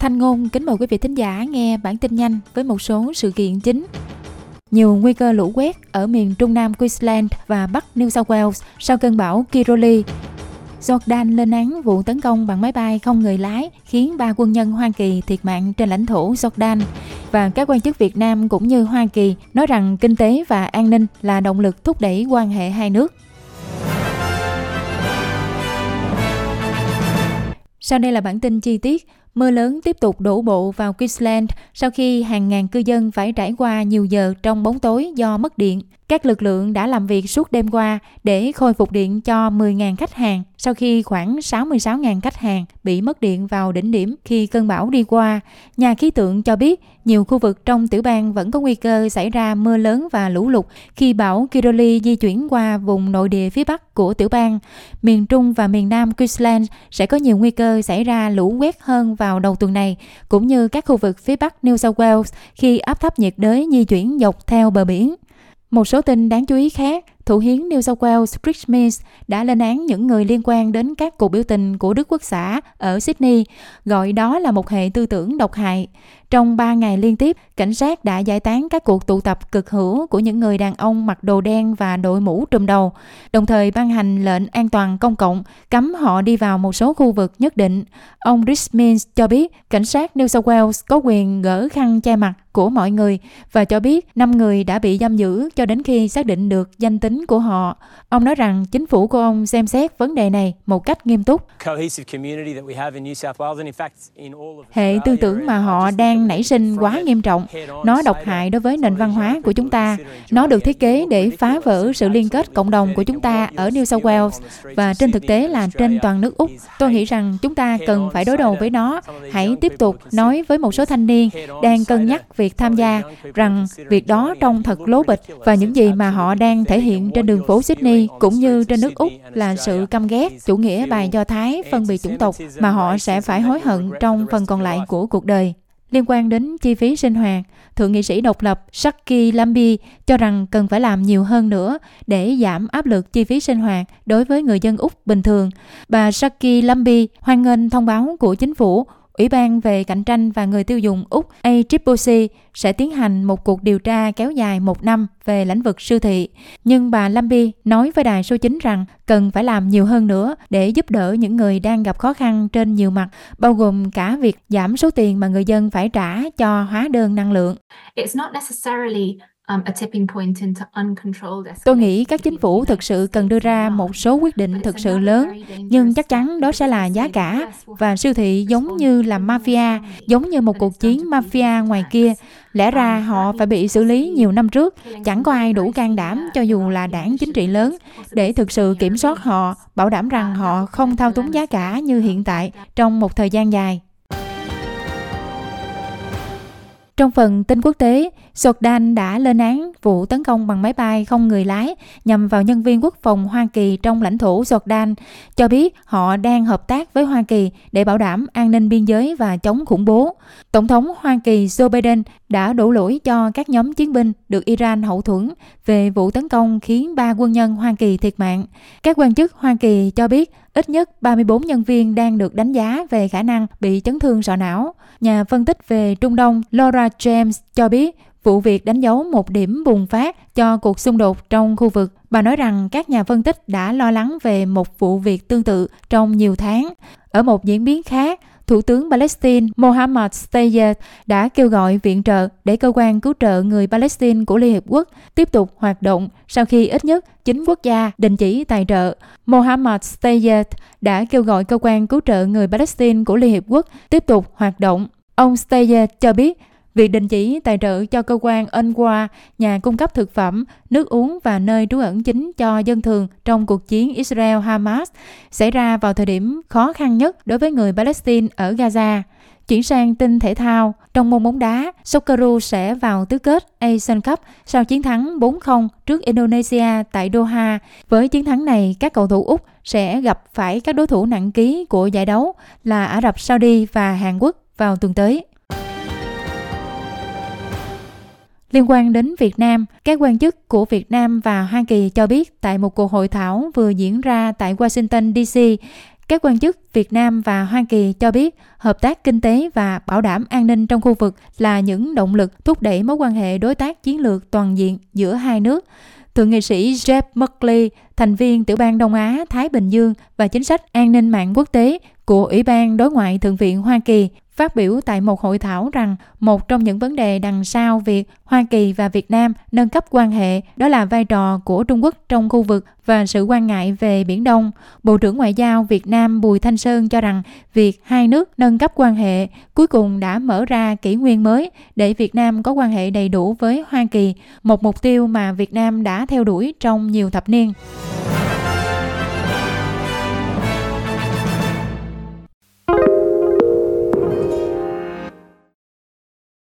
Thanh Ngôn kính mời quý vị thính giả nghe bản tin nhanh với một số sự kiện chính. Nhiều nguy cơ lũ quét ở miền Trung Nam Queensland và Bắc New South Wales sau cơn bão Kiroli. Jordan lên án vụ tấn công bằng máy bay không người lái khiến ba quân nhân Hoa Kỳ thiệt mạng trên lãnh thổ Jordan. Và các quan chức Việt Nam cũng như Hoa Kỳ nói rằng kinh tế và an ninh là động lực thúc đẩy quan hệ hai nước. Sau đây là bản tin chi tiết. Mưa lớn tiếp tục đổ bộ vào Queensland, sau khi hàng ngàn cư dân phải trải qua nhiều giờ trong bóng tối do mất điện. Các lực lượng đã làm việc suốt đêm qua để khôi phục điện cho 10.000 khách hàng sau khi khoảng 66.000 khách hàng bị mất điện vào đỉnh điểm khi cơn bão đi qua. Nhà khí tượng cho biết nhiều khu vực trong tiểu bang vẫn có nguy cơ xảy ra mưa lớn và lũ lụt khi bão Kiroli di chuyển qua vùng nội địa phía bắc của tiểu bang. Miền Trung và miền Nam Queensland sẽ có nhiều nguy cơ xảy ra lũ quét hơn vào đầu tuần này, cũng như các khu vực phía bắc New South Wales khi áp thấp nhiệt đới di chuyển dọc theo bờ biển. Một số tin đáng chú ý khác, Thủ hiến New South Wales Chris Mills đã lên án những người liên quan đến các cuộc biểu tình của Đức Quốc xã ở Sydney, gọi đó là một hệ tư tưởng độc hại. Trong 3 ngày liên tiếp, cảnh sát đã giải tán các cuộc tụ tập cực hữu của những người đàn ông mặc đồ đen và đội mũ trùm đầu, đồng thời ban hành lệnh an toàn công cộng, cấm họ đi vào một số khu vực nhất định. Ông Chris Mills cho biết cảnh sát New South Wales có quyền gỡ khăn che mặt của mọi người và cho biết 5 người đã bị giam giữ cho đến khi xác định được danh tính của họ. Ông nói rằng chính phủ của ông xem xét vấn đề này một cách nghiêm túc. Hệ tư tưởng mà họ đang nảy sinh quá nghiêm trọng. Nó độc hại đối với nền văn hóa của chúng ta. Nó được thiết kế để phá vỡ sự liên kết cộng đồng của chúng ta ở New South Wales và trên thực tế là trên toàn nước Úc. Tôi nghĩ rằng chúng ta cần phải đối đầu với nó. Hãy tiếp tục nói với một số thanh niên đang cân nhắc việc tham gia rằng việc đó trông thật lố bịch và những gì mà họ đang thể hiện trên đường phố Sydney cũng như trên nước Úc là sự căm ghét chủ nghĩa bài Do Thái phân biệt chủng tộc mà họ sẽ phải hối hận trong phần còn lại của cuộc đời. Liên quan đến chi phí sinh hoạt, Thượng nghị sĩ độc lập Saki Lambi cho rằng cần phải làm nhiều hơn nữa để giảm áp lực chi phí sinh hoạt đối với người dân Úc bình thường. Bà Saki Lambi hoan nghênh thông báo của chính phủ Ủy ban về cạnh tranh và người tiêu dùng Úc ACCC sẽ tiến hành một cuộc điều tra kéo dài một năm về lĩnh vực siêu thị. Nhưng bà Lambi nói với đài số 9 rằng cần phải làm nhiều hơn nữa để giúp đỡ những người đang gặp khó khăn trên nhiều mặt, bao gồm cả việc giảm số tiền mà người dân phải trả cho hóa đơn năng lượng. It's not necessarily Tôi nghĩ các chính phủ thực sự cần đưa ra một số quyết định thực sự lớn, nhưng chắc chắn đó sẽ là giá cả và siêu thị giống như là mafia, giống như một cuộc chiến mafia ngoài kia. Lẽ ra họ phải bị xử lý nhiều năm trước, chẳng có ai đủ can đảm cho dù là đảng chính trị lớn để thực sự kiểm soát họ, bảo đảm rằng họ không thao túng giá cả như hiện tại trong một thời gian dài. Trong phần tin quốc tế, Jordan đã lên án vụ tấn công bằng máy bay không người lái nhằm vào nhân viên quốc phòng Hoa Kỳ trong lãnh thổ Jordan, cho biết họ đang hợp tác với Hoa Kỳ để bảo đảm an ninh biên giới và chống khủng bố. Tổng thống Hoa Kỳ Joe Biden đã đổ lỗi cho các nhóm chiến binh được Iran hậu thuẫn về vụ tấn công khiến ba quân nhân Hoa Kỳ thiệt mạng. Các quan chức Hoa Kỳ cho biết ít nhất 34 nhân viên đang được đánh giá về khả năng bị chấn thương sọ não. Nhà phân tích về Trung Đông Laura James cho biết vụ việc đánh dấu một điểm bùng phát cho cuộc xung đột trong khu vực. Bà nói rằng các nhà phân tích đã lo lắng về một vụ việc tương tự trong nhiều tháng. Ở một diễn biến khác, Thủ tướng Palestine Mohammad Steyer đã kêu gọi viện trợ để cơ quan cứu trợ người Palestine của Liên Hiệp Quốc tiếp tục hoạt động sau khi ít nhất 9 quốc gia đình chỉ tài trợ. Mohammad Steyer đã kêu gọi cơ quan cứu trợ người Palestine của Liên Hiệp Quốc tiếp tục hoạt động. Ông Steyer cho biết Việc đình chỉ tài trợ cho cơ quan UNRWA, nhà cung cấp thực phẩm, nước uống và nơi trú ẩn chính cho dân thường trong cuộc chiến Israel-Hamas xảy ra vào thời điểm khó khăn nhất đối với người Palestine ở Gaza. Chuyển sang tin thể thao, trong môn bóng đá, Socceroos sẽ vào tứ kết Asian Cup sau chiến thắng 4-0 trước Indonesia tại Doha. Với chiến thắng này, các cầu thủ Úc sẽ gặp phải các đối thủ nặng ký của giải đấu là Ả Rập Saudi và Hàn Quốc vào tuần tới. Liên quan đến Việt Nam, các quan chức của Việt Nam và Hoa Kỳ cho biết tại một cuộc hội thảo vừa diễn ra tại Washington DC, Các quan chức Việt Nam và Hoa Kỳ cho biết hợp tác kinh tế và bảo đảm an ninh trong khu vực là những động lực thúc đẩy mối quan hệ đối tác chiến lược toàn diện giữa hai nước. Thượng nghị sĩ Jeff Merkley, thành viên tiểu ban Đông Á, Thái Bình Dương và chính sách an ninh mạng quốc tế của Ủy ban Đối ngoại Thượng viện Hoa Kỳ, phát biểu tại một hội thảo rằng một trong những vấn đề đằng sau việc Hoa Kỳ và Việt Nam nâng cấp quan hệ đó là vai trò của Trung Quốc trong khu vực và sự quan ngại về Biển Đông. Bộ trưởng Ngoại giao Việt Nam Bùi Thanh Sơn cho rằng việc hai nước nâng cấp quan hệ cuối cùng đã mở ra kỷ nguyên mới để Việt Nam có quan hệ đầy đủ với Hoa Kỳ, một mục tiêu mà Việt Nam đã theo đuổi trong nhiều thập niên.